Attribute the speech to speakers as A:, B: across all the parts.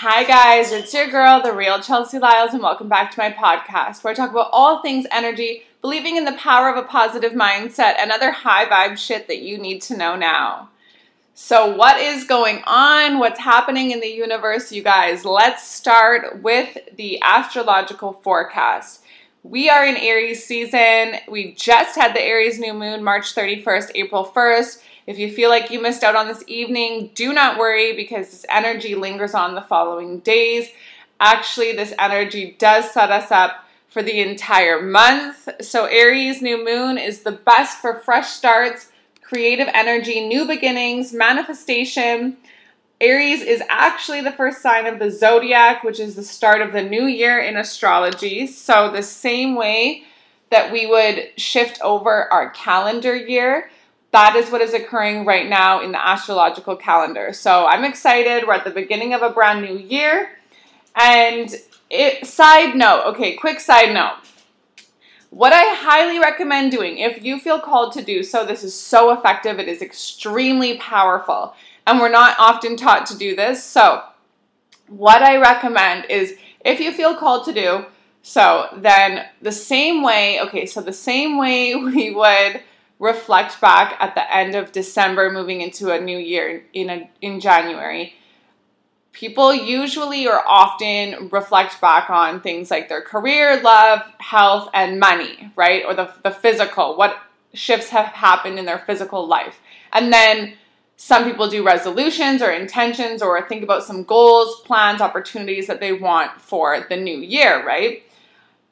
A: Hi, guys, it's your girl, the real Chelsea Lyles, and welcome back to my podcast where I talk about all things energy, believing in the power of a positive mindset, and other high vibe shit that you need to know now. So, what is going on? What's happening in the universe, you guys? Let's start with the astrological forecast. We are in Aries season. We just had the Aries new moon March 31st, April 1st. If you feel like you missed out on this evening, do not worry because this energy lingers on the following days. Actually, this energy does set us up for the entire month. So, Aries new moon is the best for fresh starts, creative energy, new beginnings, manifestation. Aries is actually the first sign of the zodiac, which is the start of the new year in astrology. So, the same way that we would shift over our calendar year, that is what is occurring right now in the astrological calendar. So, I'm excited. We're at the beginning of a brand new year. And it, side note, okay, quick side note. What I highly recommend doing, if you feel called to do so, this is so effective. It is extremely powerful and we're not often taught to do this. So, what I recommend is if you feel called to do so, then the same way, okay, so the same way we would reflect back at the end of December moving into a new year in a, in January. People usually or often reflect back on things like their career, love, health, and money, right? Or the, the physical, what shifts have happened in their physical life. And then some people do resolutions or intentions or think about some goals, plans, opportunities that they want for the new year, right?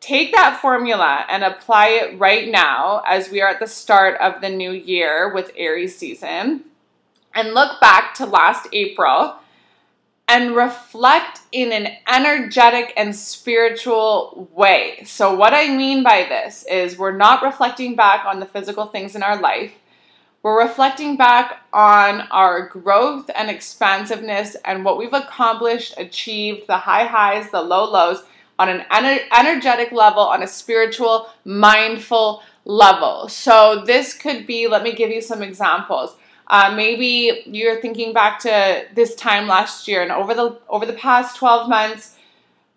A: Take that formula and apply it right now as we are at the start of the new year with Aries season. And look back to last April and reflect in an energetic and spiritual way. So, what I mean by this is we're not reflecting back on the physical things in our life we're reflecting back on our growth and expansiveness and what we've accomplished, achieved, the high highs, the low lows on an ener- energetic level, on a spiritual, mindful level. So, this could be, let me give you some examples. Uh, maybe you're thinking back to this time last year and over the over the past 12 months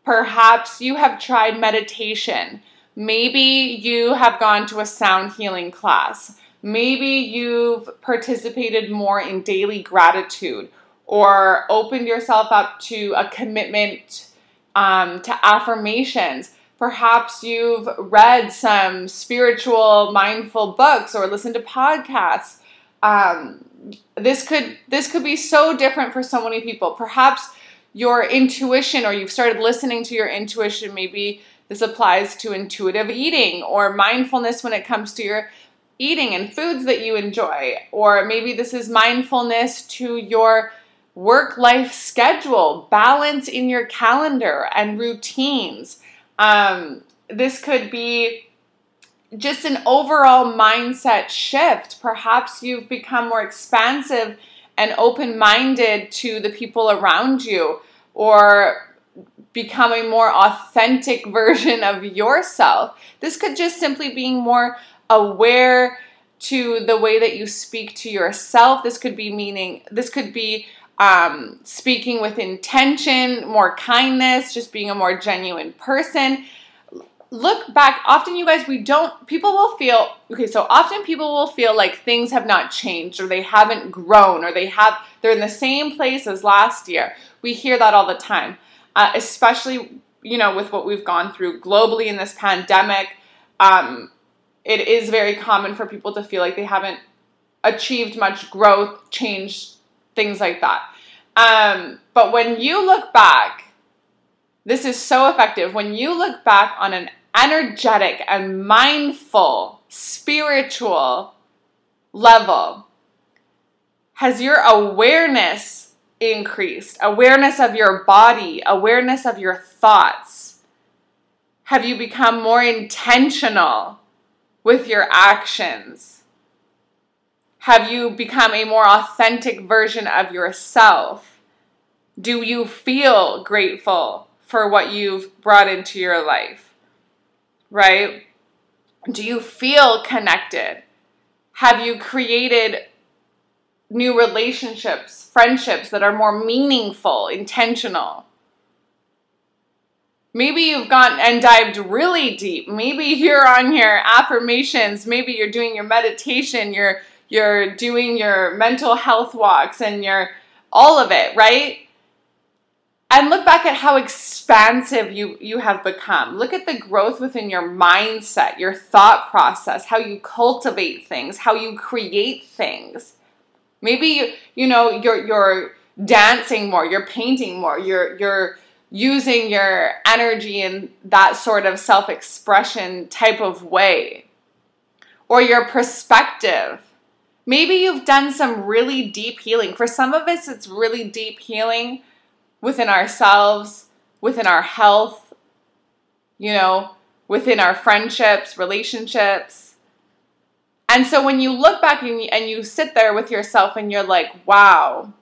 A: perhaps you have tried meditation maybe you have gone to a sound healing class Maybe you've participated more in daily gratitude or opened yourself up to a commitment um, to affirmations. Perhaps you've read some spiritual, mindful books or listened to podcasts. Um, this could this could be so different for so many people. Perhaps your intuition, or you've started listening to your intuition. Maybe this applies to intuitive eating or mindfulness when it comes to your eating and foods that you enjoy, or maybe this is mindfulness to your work life schedule, balance in your calendar and routines. Um, this could be just an overall mindset shift. Perhaps you've become more expansive and open minded to the people around you, or become a more authentic version of yourself. This could just simply be more aware to the way that you speak to yourself. This could be meaning, this could be um, speaking with intention, more kindness, just being a more genuine person. Look back, often you guys, we don't, people will feel, okay, so often people will feel like things have not changed or they haven't grown or they have, they're in the same place as last year. We hear that all the time, uh, especially, you know, with what we've gone through globally in this pandemic. Um, it is very common for people to feel like they haven't achieved much growth, change, things like that. Um, but when you look back, this is so effective. When you look back on an energetic and mindful, spiritual level, has your awareness increased? Awareness of your body, awareness of your thoughts? Have you become more intentional with your actions? Have you become a more authentic version of yourself? Do you feel grateful for what you've brought into your life? Right? Do you feel connected? Have you created new relationships, friendships that are more meaningful, intentional? Maybe you've gone and dived really deep. Maybe you're on your affirmations. Maybe you're doing your meditation. You're you're doing your mental health walks and you're all of it, right? And look back at how expansive you, you have become. Look at the growth within your mindset, your thought process, how you cultivate things, how you create things. Maybe you, you know you're you're dancing more, you're painting more, you're you're using your energy in that sort of self-expression type of way. Or your perspective. Maybe you've done some really deep healing. For some of us it's really deep healing within ourselves, within our health, you know, within our friendships, relationships. And so when you look back and you, and you sit there with yourself and you're like, wow,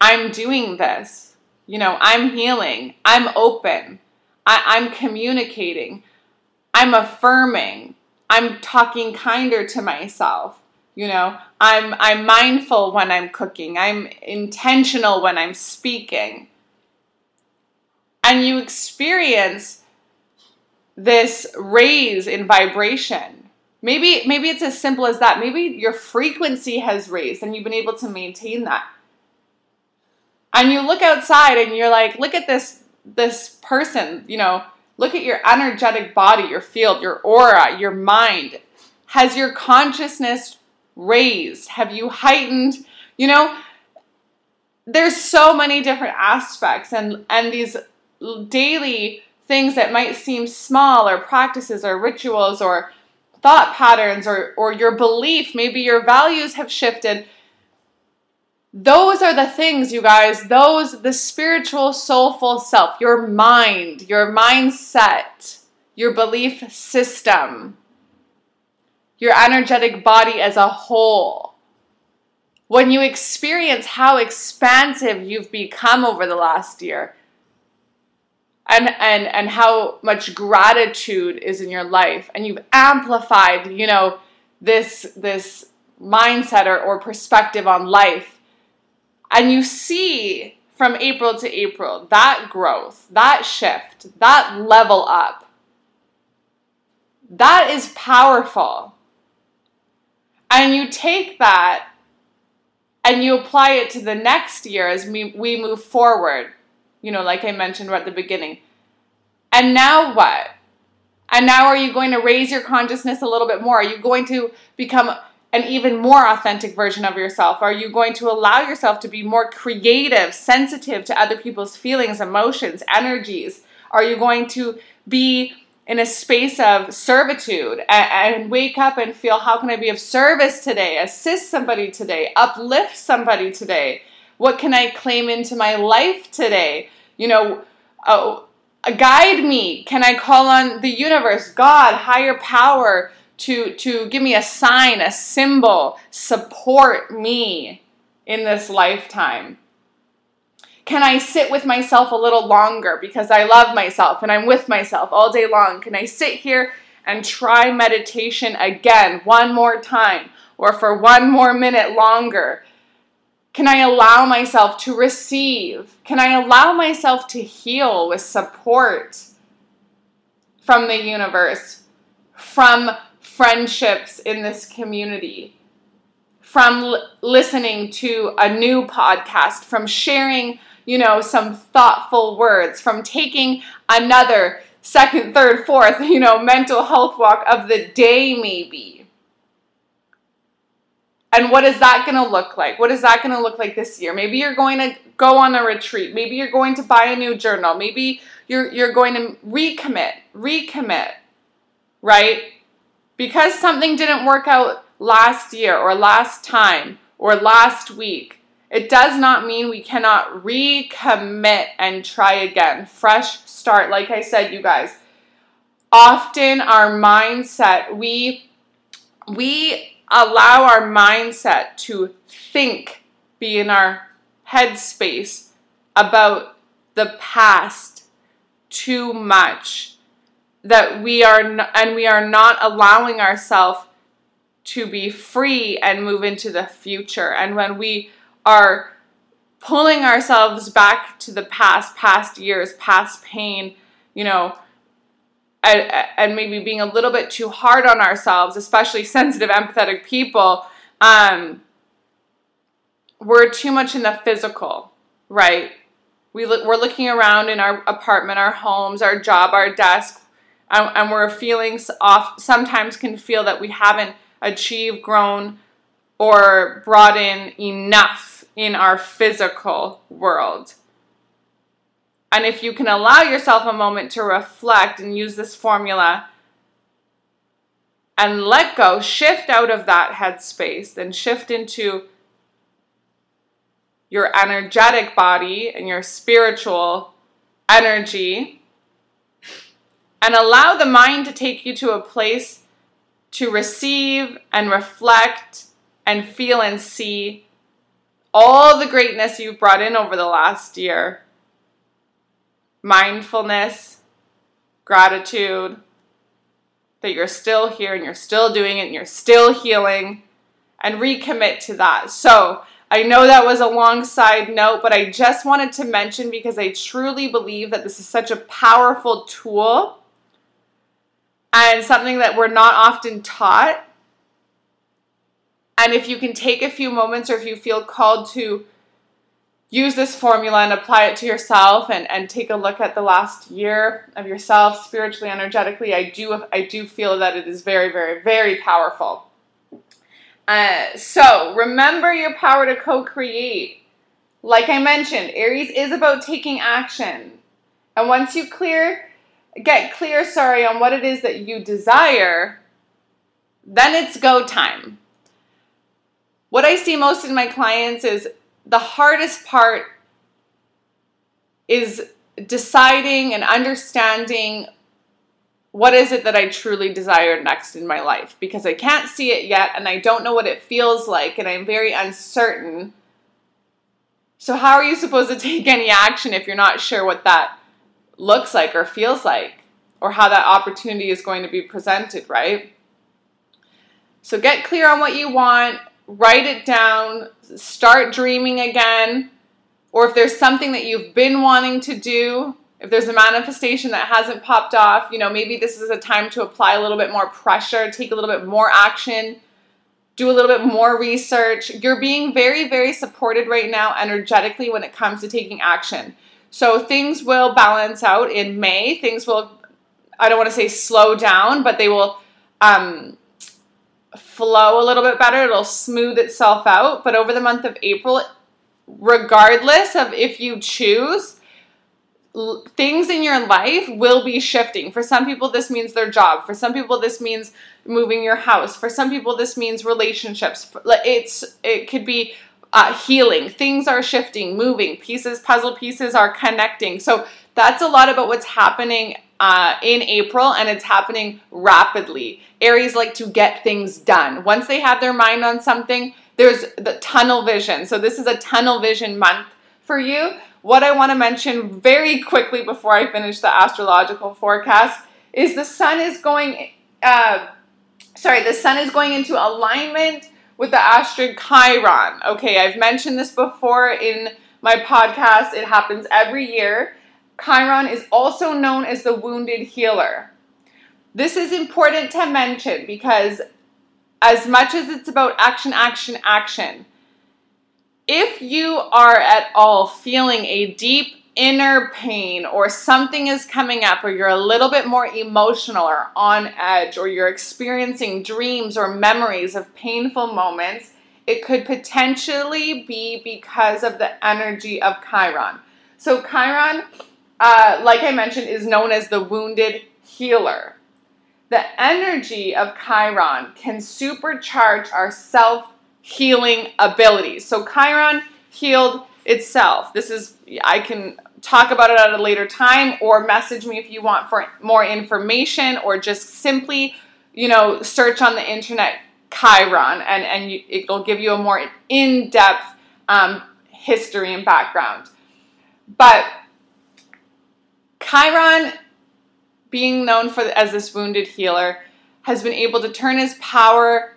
A: I'm doing this. You know, I'm healing. I'm open. I, I'm communicating. I'm affirming. I'm talking kinder to myself. You know, I'm I'm mindful when I'm cooking. I'm intentional when I'm speaking. And you experience this raise in vibration. Maybe maybe it's as simple as that. Maybe your frequency has raised and you've been able to maintain that. And you look outside and you're like, look at this this person, you know, look at your energetic body, your field, your aura, your mind. Has your consciousness raised? Have you heightened? You know, there's so many different aspects and and these daily things that might seem small or practices or rituals or thought patterns or or your belief, maybe your values have shifted. Those are the things, you guys, those the spiritual soulful self, your mind, your mindset, your belief system your energetic body as a whole. When you experience how expansive you've become over the last year and, and, and how much gratitude is in your life, and you've amplified, you know, this, this mindset or, or perspective on life, and you see from April to April that growth, that shift, that level up, that is powerful. And you take that and you apply it to the next year as we, we move forward, you know, like I mentioned right at the beginning. And now what? And now are you going to raise your consciousness a little bit more? Are you going to become an even more authentic version of yourself? Are you going to allow yourself to be more creative, sensitive to other people's feelings, emotions, energies? Are you going to be in a space of servitude and, wake up and feel how can I be of service today, assist somebody today, uplift somebody today? What can I claim into my life today? You know, uh, guide me. Can I call on the universe, God, higher power to, to give me a sign, a symbol, support me in this lifetime? Can I sit with myself a little longer because I love myself and I'm with myself all day long? Can I sit here and try meditation again one more time or for one more minute longer? Can I allow myself to receive? Can I allow myself to heal with support from the universe, from friendships in this community, from l- listening to a new podcast, from sharing you know, some thoughtful words, from taking another second, third, fourth, you know, mental health walk of the day, maybe. And what is that going to look like? What is that going to look like this year? Maybe you're going to go on a retreat. Maybe you're going to buy a new journal. Maybe you're, you're going to recommit, recommit, right? Because something didn't work out last year or last time or last week it does not mean we cannot recommit and try again. Fresh start. Like I said, you guys, often our mindset, we we allow our mindset to think, be in our headspace about the past too much that we are n- and we are not allowing ourselves to be free and move into the future and when we are pulling ourselves back to the past, past years, past pain, you know, and, and maybe being a little bit too hard on ourselves, especially sensitive, empathetic people, um, we're too much in the physical, right? We look, we're looking around in our apartment, our homes, our job, our desk, Um, and, and we're feeling off. Sometimes can feel that we haven't achieved, grown, or brought in enough in our physical world. And if you can allow yourself a moment to reflect and use this formula and let go, shift out of that headspace, then shift into your energetic body and your spiritual energy and allow the mind to take you to a place to receive and reflect and feel and see all the greatness you've brought in over the last year mindfulness, gratitude, that you're still here and you're still doing it and you're still healing, and recommit to that. So, I know that was a long side note, but I just wanted to mention because I truly believe that this is such a powerful tool and something that we're not often taught. And if you can take a few moments or if you feel called to use this formula and apply it to yourself and, and take a look at the last year of yourself spiritually, energetically, I do I do feel that it is very, very, very powerful. Uh, so remember your power to co-create. Like I mentioned, Aries is about taking action. And once you clear, get clear, sorry, on what it is that you desire, then it's go time. What I see most in my clients is the hardest part is deciding and understanding what is it that I truly desire next in my life? Because I can't see it yet and I don't know what it feels like and I'm very uncertain. So, how are you supposed to take any action if you're not sure what that looks like or feels like or how that opportunity is going to be presented, right? So, get clear on what you want, write it down, start dreaming again. Or if there's something that you've been wanting to do, if there's a manifestation that hasn't popped off, you know, maybe this is a time to apply a little bit more pressure, take a little bit more action, do a little bit more research. You're being very, very supported right now energetically when it comes to taking action. So things will balance out in May. Things will, I don't want to say slow down, but they will um, flow a little bit better. It'll smooth itself out. But over the month of April, regardless of if you choose, things in your life will be shifting. For some people, this means their job. For some people, this means moving your house. For some people, this means relationships. It's it could be uh, healing. Things are shifting, moving. Pieces, puzzle pieces are connecting. So that's a lot about what's happening uh, in April, and it's happening rapidly. Aries like to get things done. Once they have their mind on something, there's the tunnel vision. So this is a tunnel vision month for you what I want to mention very quickly before I finish the astrological forecast is the sun is going, uh, sorry, the sun is going into alignment with the asteroid Chiron. Okay, I've mentioned this before in my podcast. It happens every year. Chiron is also known as the wounded healer. This is important to mention because, as much as it's about action, action, action, if you are at all feeling a deep inner pain or something is coming up or you're a little bit more emotional or on edge or you're experiencing dreams or memories of painful moments, it could potentially be because of the energy of Chiron. So, Chiron, uh, like I mentioned, is known as the wounded healer. The energy of Chiron can supercharge our self healing abilities. So Chiron healed itself. This is, I can talk about it at a later time or message me if you want for more information or just simply, you know, search on the internet Chiron and, and you, it'll give you a more in depth um, history and background. But Chiron, being known for as this wounded healer, has been able to turn his power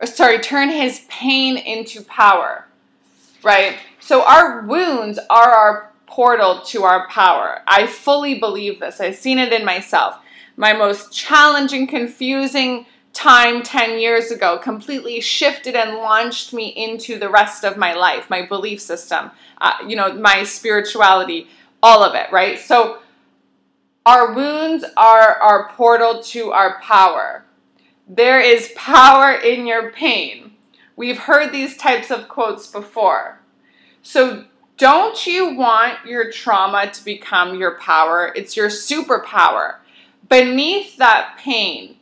A: or sorry, turn his pain into power, right? So our wounds are our portal to our power. I fully believe this. I've seen it in myself. My most challenging, confusing time 10 years ago completely shifted and launched me into the rest of my life, my belief system, uh, you know, my spirituality, all of it, right? So our wounds are our portal to our power. There is power in your pain. We've heard these types of quotes before. So, don't you want your trauma to become your power? It's your superpower. Beneath that pain,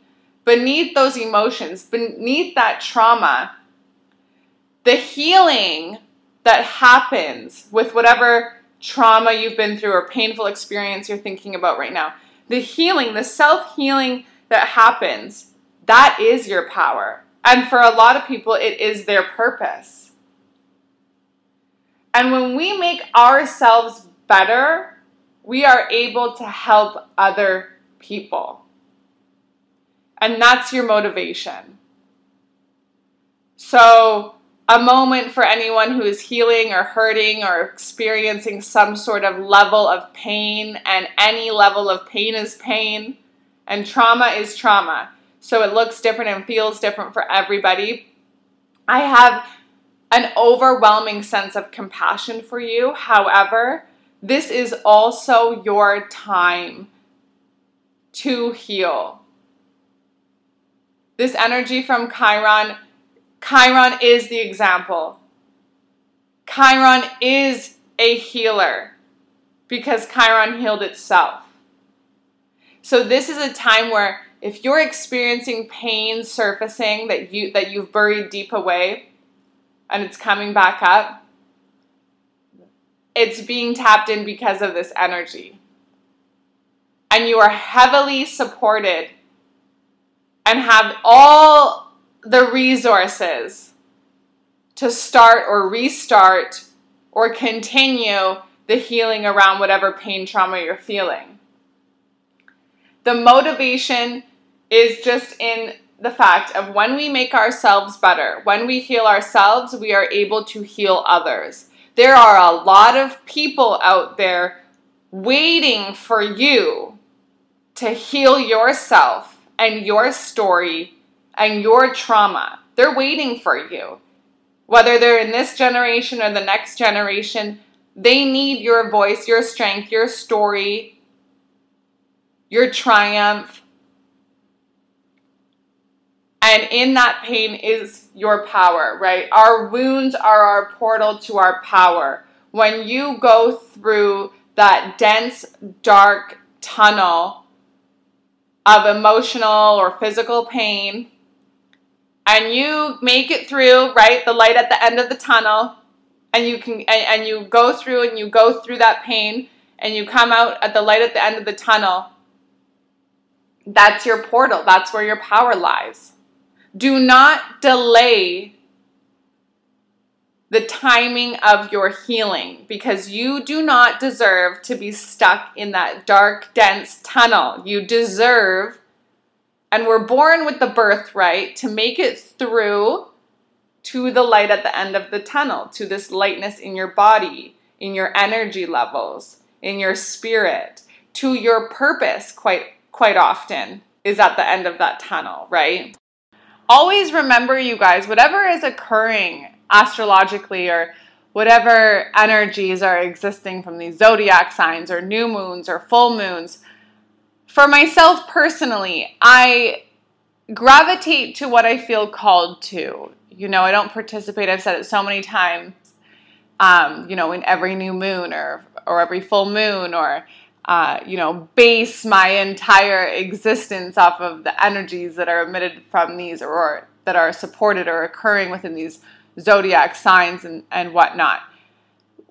A: beneath those emotions, beneath that trauma, the healing that happens with whatever trauma you've been through or painful experience you're thinking about right now, the healing, the self healing that happens, that is your power. And for a lot of people, it is their purpose. And when we make ourselves better, we are able to help other people. And that's your motivation. So, a moment for anyone who is healing or hurting or experiencing some sort of level of pain, and any level of pain is pain, and trauma is trauma. So it looks different and feels different for everybody. I have an overwhelming sense of compassion for you. However, this is also your time to heal. This energy from Chiron Chiron is the example. Chiron is a healer because Chiron healed itself. So this is a time where if you're experiencing pain surfacing that you that you've buried deep away and it's coming back up, it's being tapped in because of this energy. And you are heavily supported and have all the resources to start or restart or continue the healing around whatever pain trauma you're feeling. The motivation is just in the fact of when we make ourselves better, when we heal ourselves, we are able to heal others. There are a lot of people out there waiting for you to heal yourself and your story and your trauma. They're waiting for you. Whether they're in this generation or the next generation, they need your voice, your strength, your story, your triumph. And in that pain is your power, right? Our wounds are our portal to our power. When you go through that dense, dark tunnel of emotional or physical pain, and you make it through, right? The light at the end of the tunnel, and you can and, and you go through and you go through that pain and you come out at the light at the end of the tunnel. That's your portal. That's where your power lies. Do not delay the timing of your healing because you do not deserve to be stuck in that dark, dense tunnel. You deserve and we're born with the birthright to make it through to the light at the end of the tunnel, to this lightness in your body, in your energy levels, in your spirit, to your purpose quite quite often is at the end of that tunnel, right? Always remember you guys, whatever is occurring astrologically or whatever energies are existing from these zodiac signs or new moons or full moons, for myself personally, I gravitate to what I feel called to. You know, I don't participate, I've said it so many times, um, you know, in every new moon or, or every full moon or, uh, you know, base my entire existence off of the energies that are emitted from these or, that are supported or occurring within these zodiac signs and, and whatnot.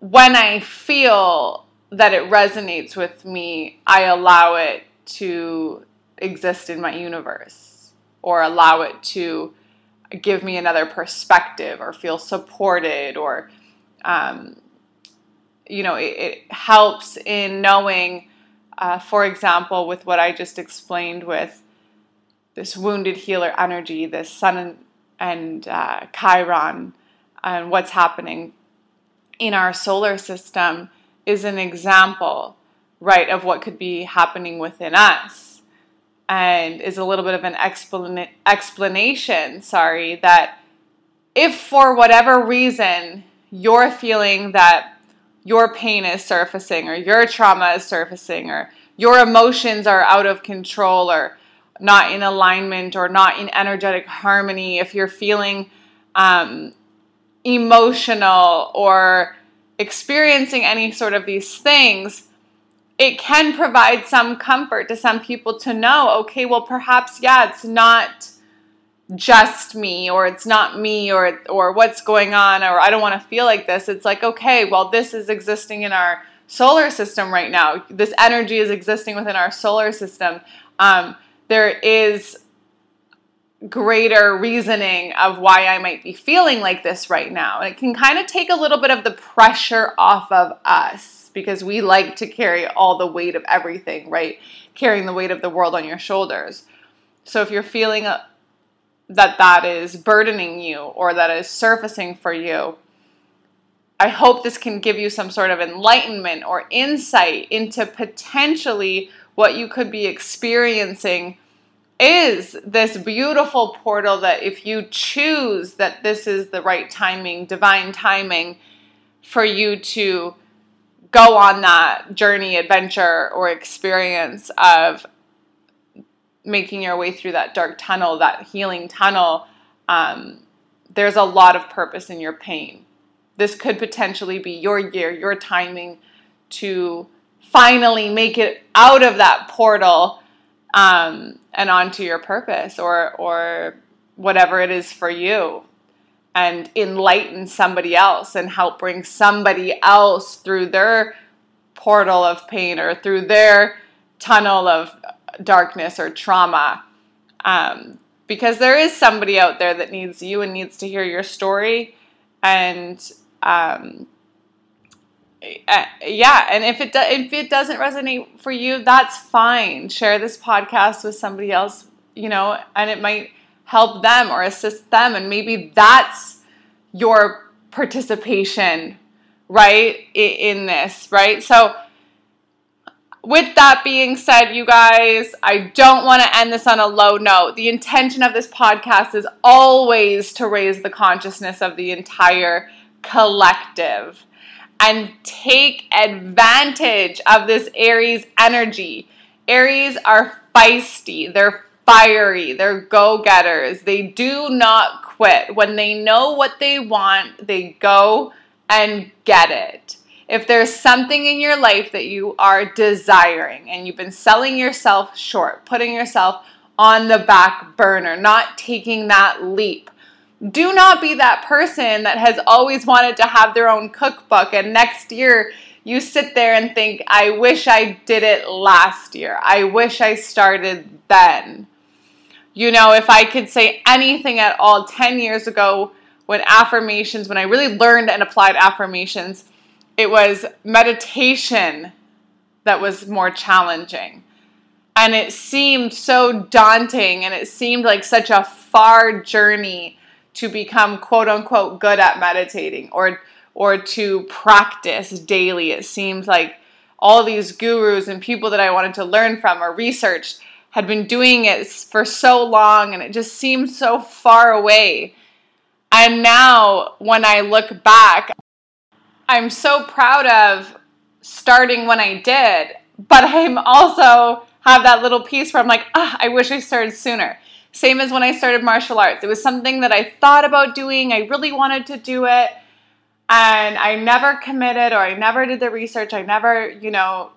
A: When I feel that it resonates with me, I allow it to exist in my universe or allow it to give me another perspective or feel supported or um, you know it, it, helps in knowing uh, for example with what i just explained with this wounded healer energy this sun and, and uh, chiron and what's happening in our solar system is an example, right, of what could be happening within us. And is a little bit of an explana- explanation, sorry, that if for whatever reason you're feeling that your pain is surfacing or your trauma is surfacing or your emotions are out of control or not in alignment or not in energetic harmony, if you're feeling um, emotional or experiencing any sort of these things, it can provide some comfort to some people to know okay, well, perhaps, yeah, it's not just me or it's not me or or what's going on or I don't want to feel like this. It's like, okay, well this is existing in our solar system right now. This energy is existing within our solar system. Um, there is greater reasoning of why I might be feeling like this right now. And it can kind of take a little bit of the pressure off of us because we like to carry all the weight of everything, right? Carrying the weight of the world on your shoulders. So if you're feeling a, that that is burdening you or that is surfacing for you, I hope this can give you some sort of enlightenment or insight into potentially what you could be experiencing is this beautiful portal that if you choose that this is the right timing, divine timing for you to go on that journey, adventure, or experience of making your way through that dark tunnel, that healing tunnel, um, there's a lot of purpose in your pain. This could potentially be your year, your timing to finally make it out of that portal um, and onto your purpose or or whatever it is for you and enlighten somebody else and help bring somebody else through their portal of pain or through their tunnel of darkness or trauma. Um, because there is somebody out there that needs you and needs to hear your story. And um, uh, yeah, and if it do, if it doesn't resonate for you, that's fine. Share this podcast with somebody else, you know, and it might help them or assist them, and maybe that's your participation, right, in this, right? So with that being said, you guys, I don't want to end this on a low note. The intention of this podcast is always to raise the consciousness of the entire collective and take advantage of this Aries energy. Aries are feisty, they're fiery, they're go getters, they do not quit. When they know what they want, they go and get it. If there's something in your life that you are desiring and you've been selling yourself short, putting yourself on the back burner, not taking that leap, do not be that person that has always wanted to have their own cookbook and next year you sit there and think, I wish I did it last year. I wish I started then. You know, if I could say anything at all 10 years ago when affirmations, when I really learned and applied affirmations, it was meditation that was more challenging. And it seemed so daunting and it seemed like such a far journey to become quote unquote good at meditating or or to practice daily. It seems like all these gurus and people that I wanted to learn from or research had been doing it for so long and it just seemed so far away. And now when I look back, I'm so proud of starting when I did, but I'm also have that little piece where I'm like, ah, I wish I started sooner. Same as when I started martial arts. It was something that I thought about doing. I really wanted to do it. And I never committed or I never did the research. I never, you know,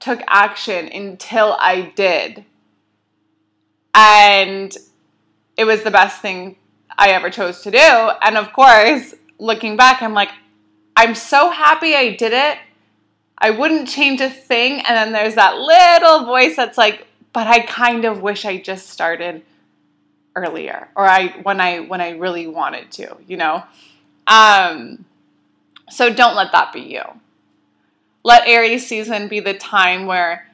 A: took action until I did. And it was the best thing I ever chose to do. And of course, looking back, I'm like, I'm so happy I did it. I wouldn't change a thing. And then there's that little voice that's like, but I kind of wish I just started earlier or I when I when I really wanted to, you know. Um so don't let that be you. Let Aries season be the time where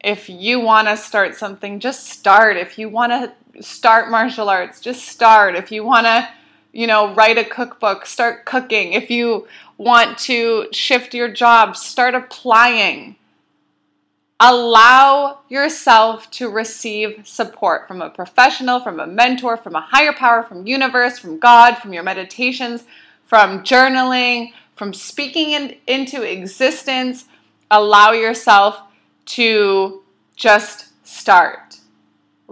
A: if you want to start something, just start. If you want to start martial arts, just start. If you want to you know, write a cookbook, start cooking. If you want to shift your job, start applying. Allow yourself to receive support from a professional, from a mentor, from a higher power, from universe, from God, from your meditations, from journaling, from speaking in, into existence. Allow yourself to just start.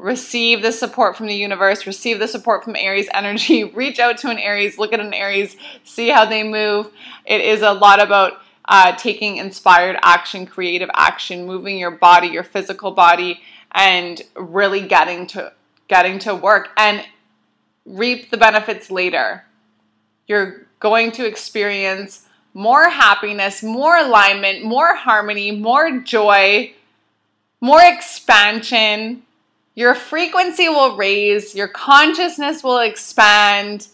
A: Receive the support from the universe, receive the support from Aries energy, reach out to an Aries, look at an Aries, see how they move. It is a lot about uh, taking inspired action, creative action, moving your body, your physical body, and really getting to getting to work and reap the benefits later. You're going to experience more happiness, more alignment, more harmony, more joy, more expansion. Your frequency will raise, your consciousness will expand,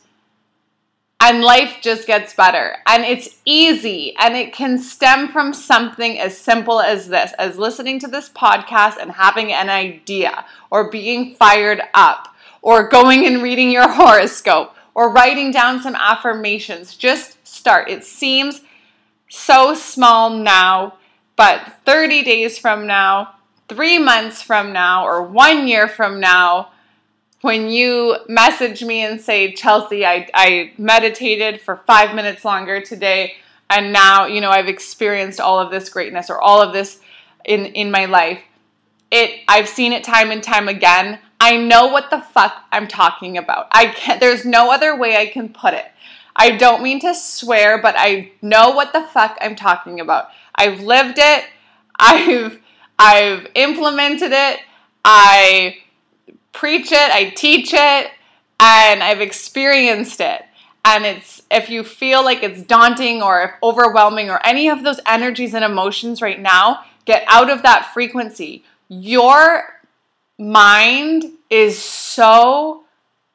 A: and life just gets better. And it's easy, and it can stem from something as simple as this as listening to this podcast and having an idea, or being fired up, or going and reading your horoscope, or writing down some affirmations. Just start. It seems so small now, but 30 days from now, three months from now, or one year from now, when you message me and say, Chelsea, I, I meditated for five minutes longer today, and now, you know, I've experienced all of this greatness or all of this in, in my life. It I've seen it time and time again. I know what the fuck I'm talking about. I can't there's no other way I can put it. I don't mean to swear, but I know what the fuck I'm talking about. I've lived it. I've I've implemented it. I preach it, I teach it, and I've experienced it. And it's if you feel like it's daunting or overwhelming or any of those energies and emotions right now, get out of that frequency. Your mind is so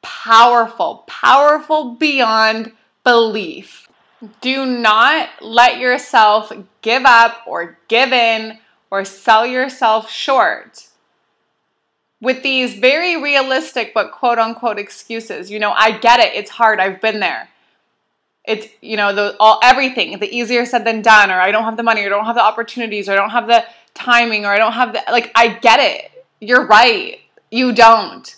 A: powerful, powerful beyond belief. Do not let yourself give up or give in or sell yourself short with these very realistic but quote unquote excuses. You know, I get it. It's hard. I've been there. It's, you know, the all everything, the easier said than done, or I don't have the money, or I don't have the opportunities, or I don't have the timing, or I don't have the like I get it. You're right. You don't.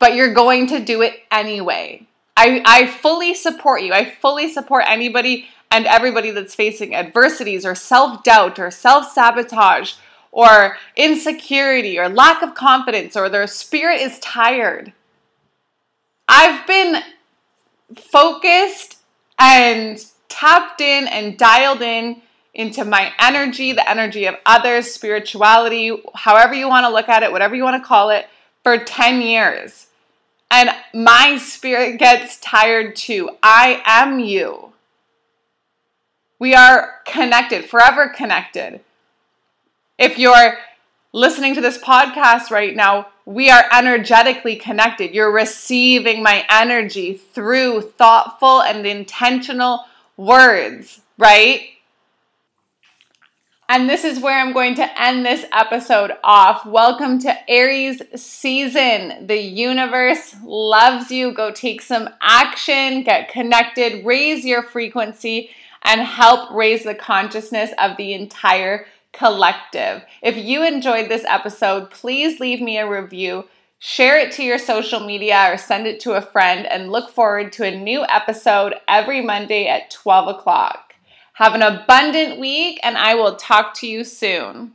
A: But you're going to do it anyway. I, I fully support you. I fully support anybody and everybody that's facing adversities or self doubt or self sabotage or insecurity or lack of confidence or their spirit is tired. I've been focused and tapped in and dialed in into my energy, the energy of others, spirituality, however you want to look at it, whatever you want to call it, for 10 years. And my spirit gets tired too. I am you. We are connected, forever connected. If you're listening to this podcast right now, we are energetically connected. You're receiving my energy through thoughtful and intentional words, right? And this is where I'm going to end this episode off. Welcome to Aries season. The universe loves you. Go take some action, get connected, raise your frequency, and help raise the consciousness of the entire collective. If you enjoyed this episode, please leave me a review, share it to your social media, or send it to a friend, and look forward to a new episode every Monday at 12 o'clock. Have an abundant week, and I will talk to you soon.